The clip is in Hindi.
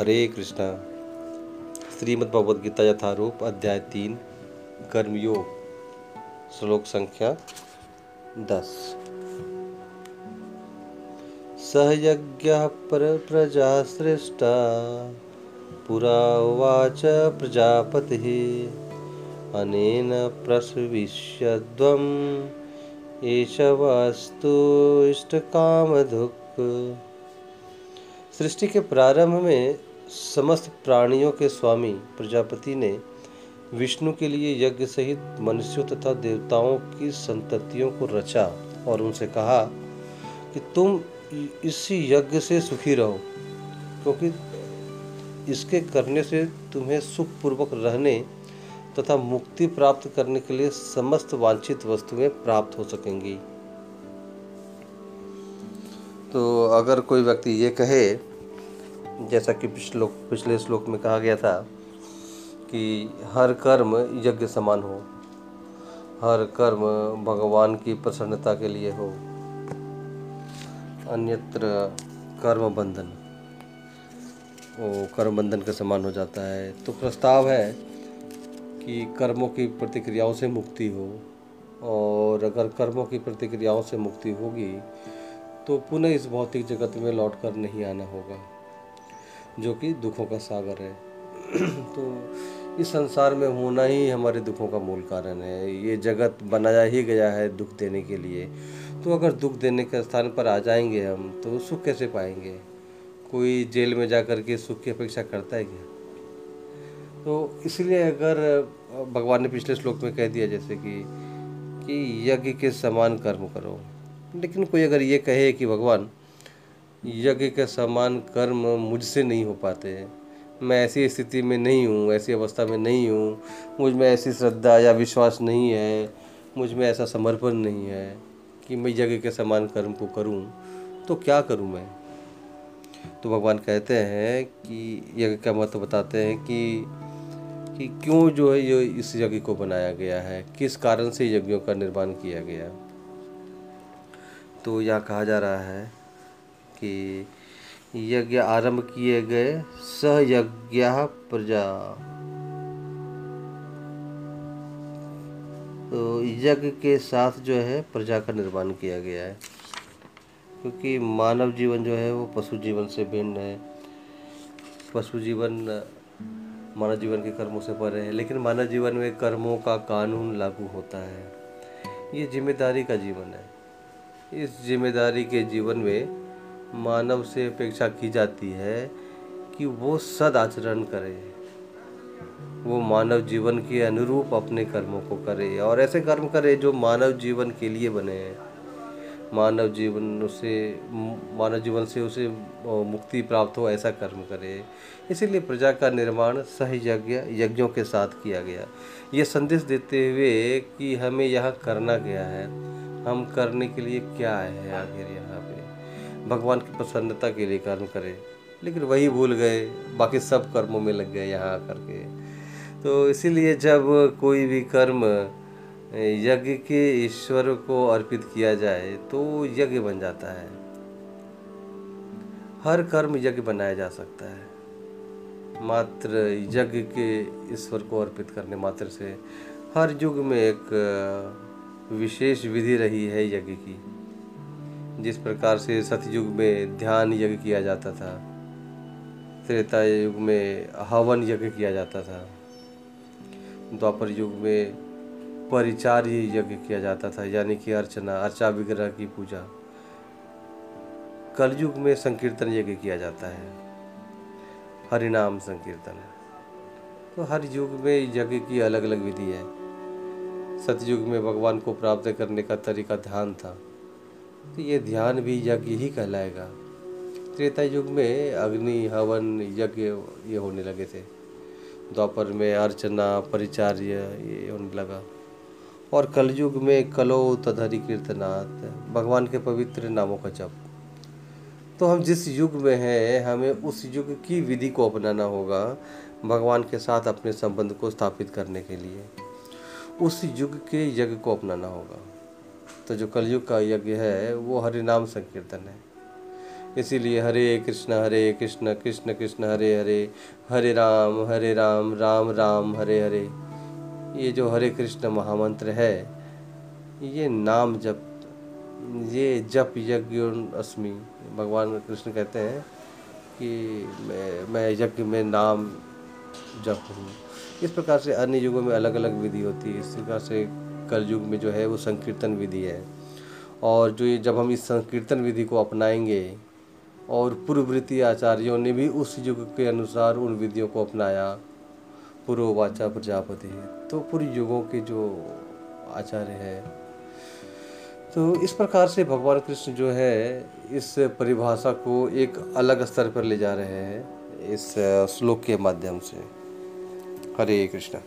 हरे कृष्णा। श्रीमद् भगवद गीता यथारूप अध्याय तीन कर्मयोग श्लोक संख्या दस। सहयज्ञ पर प्रजा श्रेष्ठा पुरा उवाच प्रजापतिः। अनेन प्रसविष्यद्वम् एष वास्तु इष्टकामधुक्। सृष्टि के प्रारंभ में समस्त प्राणियों के स्वामी प्रजापति ने विष्णु के लिए यज्ञ सहित मनुष्यों तथा देवताओं की संततियों को रचा और उनसे कहा कि तुम इसी यज्ञ से सुखी रहो, क्योंकि इसके करने से तुम्हें सुखपूर्वक रहने तथा मुक्ति प्राप्त करने के लिए समस्त वांछित वस्तुएँ प्राप्त हो सकेंगी। तो अगर कोई व्यक्ति ये कहे जैसा कि पिछले पिछले श्लोक में कहा गया था कि हर कर्म यज्ञ समान हो, हर कर्म भगवान की प्रसन्नता के लिए हो, अन्यत्र कर्म बंधन, वो कर्म बंधन के समान हो जाता है। तो प्रस्ताव है कि कर्मों की प्रतिक्रियाओं से मुक्ति हो, और अगर कर्मों की प्रतिक्रियाओं से मुक्ति होगी तो पुनः इस भौतिक जगत में लौट कर नहीं आना होगा। जो कि दुखों का सागर है। तो इस संसार में होना ही हमारे दुखों का मूल कारण है। ये जगत बनाया ही गया है दुख देने के लिए। तो अगर दुख देने के स्थान पर आ जाएँगे हम तो सुख कैसे पाएँगे? कोई जेल में जा के सुख की अपेक्षा करता है क्या? तो इसलिए अगर भगवान ने पिछले श्लोक में कह दिया जैसे कि कि यज्ञ के समान कर्म करो। लेकिन कोई अगर ये कहे कि भगवान यज्ञ के समान कर्म मुझसे नहीं हो पाते हैं। मैं ऐसी स्थिति में नहीं हूँ, ऐसी अवस्था में नहीं हूँ। मुझमें ऐसी श्रद्धा या विश्वास नहीं है। मुझमें ऐसा समर्पण नहीं है कि मैं यज्ञ के समान कर्म को करूँ। तो क्या करूँ मैं? तो भगवान कहते हैं कि, यज्ञ का महत्व बताते हैं कि कि क्यों जो है ये इस यज्ञ को बनाया गया है? किस कारण से यज्ञों का निर्माण किया गया? तो यहाँ कहा जा रहा है कि यज्ञ आरंभ किए गए। सहयज्ञ प्रजा। तो यज्ञ के साथ जो है प्रजा का निर्माण किया गया है। क्योंकि मानव जीवन जो है वो पशु जीवन से भिन्न है। पशु जीवन, मानव जीवन के कर्मों से परे है। लेकिन मानव जीवन में कर्मों का कानून लागू होता है। ये ज़िम्मेदारी का जीवन है। इस ज़िम्मेदारी के जीवन में मानव से अपेक्षा की जाती है कि वो सद आचरण करे। वो मानव जीवन के अनुरूप अपने कर्मों को करे और ऐसे कर्म करे जो मानव जीवन के लिए बने हैं। मानव जीवन उसे, मानव जीवन से उसे मुक्ति प्राप्त हो ऐसा कर्म करे। इसीलिए प्रजा का निर्माण सही यज्ञ, यज्ञों के साथ किया गया। ये संदेश देते हुए कि हमें यहाँ करना गया है। हम करने के लिए क्या है आखिर यहाँ? भगवान की प्रसन्नता के लिए कर्म करें। लेकिन वही भूल गए, बाकी सब कर्मों में लग गए यहाँ आकर के तो इसीलिए जब कोई भी कर्म यज्ञ के ईश्वर को अर्पित किया जाए तो यज्ञ बन जाता है। हर कर्म यज्ञ बनाया जा सकता है। मात्र यज्ञ के ईश्वर को अर्पित करने मात्र से। हर युग में एक विशेष विधि रही है यज्ञ की। जिस प्रकार से सतयुग में ध्यान यज्ञ किया जाता था, त्रेता युग में हवन यज्ञ किया जाता था, द्वापर युग में परिचार्य यज्ञ किया जाता था, यानी कि अर्चना, अर्चा विग्रह की पूजा। कलयुग में संकीर्तन यज्ञ किया जाता है। हरिनाम संकीर्तन। तो हर युग में यज्ञ की अलग अलग विधि है। सतयुग में भगवान को प्राप्त करने का तरीका ध्यान था। तो ये ध्यान भी यज्ञ ही कहलाएगा। त्रेता युग में अग्नि, हवन, यज्ञ ये होने लगे थे। द्वापर में अर्चना, परिचार्य ये होने लगा। और कलयुग में कलो तधरी कीर्तनाथ भगवान के पवित्र नामों का जप। तो हम जिस युग में हैं, हमें उस युग की विधि को अपनाना होगा, भगवान के साथ अपने संबंध को स्थापित करने के लिए। उस युग के यज्ञ को अपनाना होगा। तो जो कलयुग का यज्ञ है, वो हरि नाम संकीर्तन है। इसीलिए हरे कृष्ण हरे कृष्ण कृष्ण कृष्ण, हरे हरे हरे राम हरे राम राम राम, हरे हरे। ये जो हरे कृष्ण महामंत्र है, ये नाम जप, ये जप यज्ञ अस्मि, भगवान कृष्ण कहते हैं कि मैं मैं यज्ञ में नाम जप हूँ। इस प्रकार से अन्य युगों में अलग अलग विधि होती है। इस प्रकार से कल युग में जो है वो संकीर्तन विधि है। और जो ये जब हम इस संकीर्तन विधि को अपनाएँगे और पूर्ववृत्ति आचार्यों ने भी उस युग के अनुसार उन विधियों को अपनाया पूर्ववाचा प्रजापति तो पूर्व युगों के जो आचार्य है तो इस प्रकार से भगवान कृष्ण जो है इस परिभाषा को एक अलग स्तर पर ले जा रहे हैं इस श्लोक के माध्यम से। हरे कृष्ण।